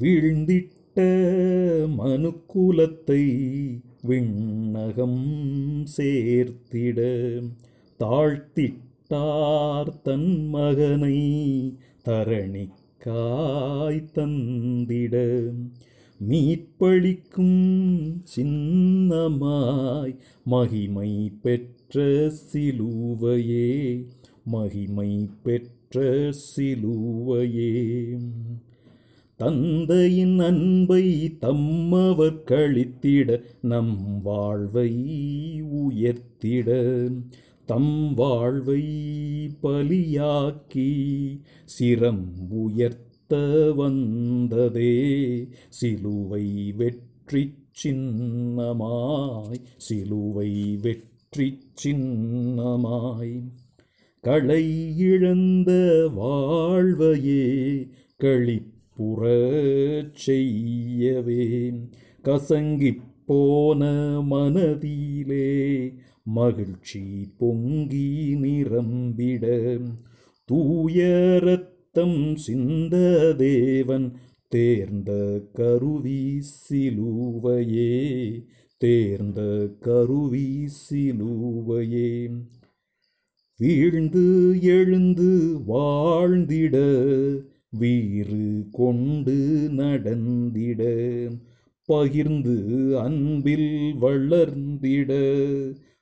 வீழ்ந்திட்ட மனுக்குலத்தை விண்ணகம் சேர்த்திட தாழ்த்திட்டார் தன் மகனை தரணிக்காய் தந்திட மீட்பளிக்கும் சின்னமாய் மகிமை பெற்ற சிலுவையே மகிமை பெற்ற சிலுவையே. தந்தையின் அன்பை தம்மவர் கழித்திட நம் வாழ்வை உயர்த்திட தம் வாழ்வை பலியாக்கி சிரம் உயர்த்த வந்ததே. சிலுவை வெற்றி சின்னமாய் சிலுவை வெற்றி சின்னமாய். களை இழந்த வாழ்வையே புறச் செய்யவே கசங்கிப் போன மனதிலே மகிழ்ச்சி பொங்கி நிரம்பிட. தூயரத்தம் சிந்த தேவன் தேர்ந்த கருவி சிலுவையே. தேர்ந்த கருவி சிலுவையே. வீழ்ந்து எழுந்து வாழ்ந்திட. வீறு கொண்டு நடந்திட பகிர்ந்து அன்பில் வளர்ந்திட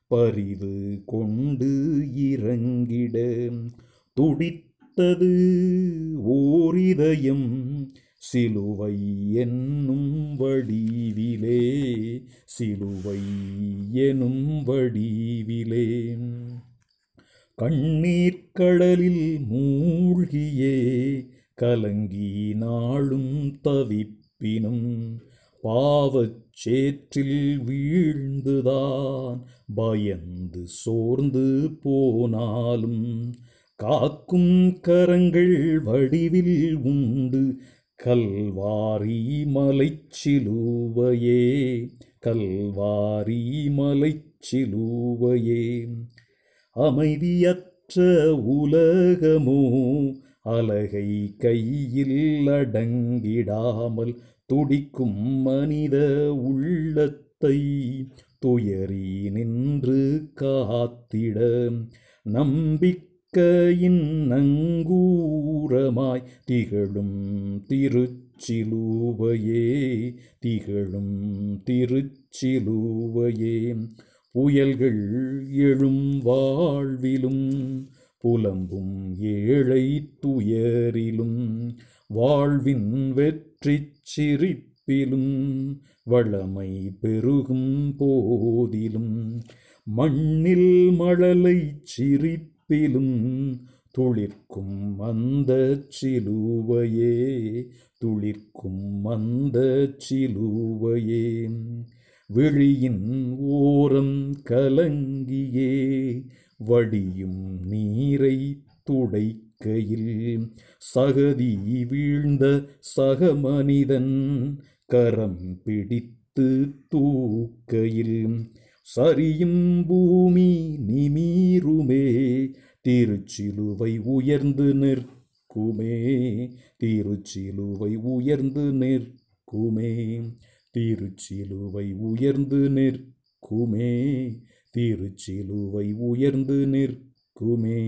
பரிவு கொண்டு இறங்கிட. துடித்தது ஓரிதயம் சிலுவை என்னும் வடிவிலே சிலுவை எனும் வடிவிலே. கண்ணீர் கடலில் மூழ்கியே கலங்கி நாளும் தவிப்பினும் பாவச் சேற்றில் வீழ்ந்துதான் பயந்து சோர்ந்து போனாலும் காக்கும் கரங்கள் வடிவில் உண்டு. கல்வாரி மலைச்சிலுவையே கல்வாரி மலைச்சிலுவையே அமைதியற்ற உலகமோ அலகை கையில் அடங்கிடாமல் துடிக்கும் மனித உள்ளத்தை துயரி நின்று காத்திட நம்பிக்கையின் நங்கூரமாய் திகழும் திருச்சிலுவையே திகழும் திருச்சிலுவையே. புயல்கள் எழும் வாழ்விலும் புலம்பும் ஏழை துயரிலும் வாழ்வின் வெற்றி சிரிப்பிலும் வளமை பெருகும் போதிலும் மண்ணில் மழலை சிரிப்பிலும் துளிர்க்கும் அந்த சிலுவையே துளிர்க்கும் அந்த சிலுவையே விழியின் ஓரம் கலங்கியே வடியும் நீரை துடைக்கையில் சகதி வீழ்ந்த சக மனிதன் கரம் பிடித்து தூக்கையில் சரியும் பூமி நிமீருமே திருச்சிலுவை உயர்ந்து நிற்குமே திருச்சிலுவை உயர்ந்து நிற்குமே திருச்சிலுவை உயர்ந்து நிற்குமே திருச்சிலுவை உயர்ந்து நிற்குமே.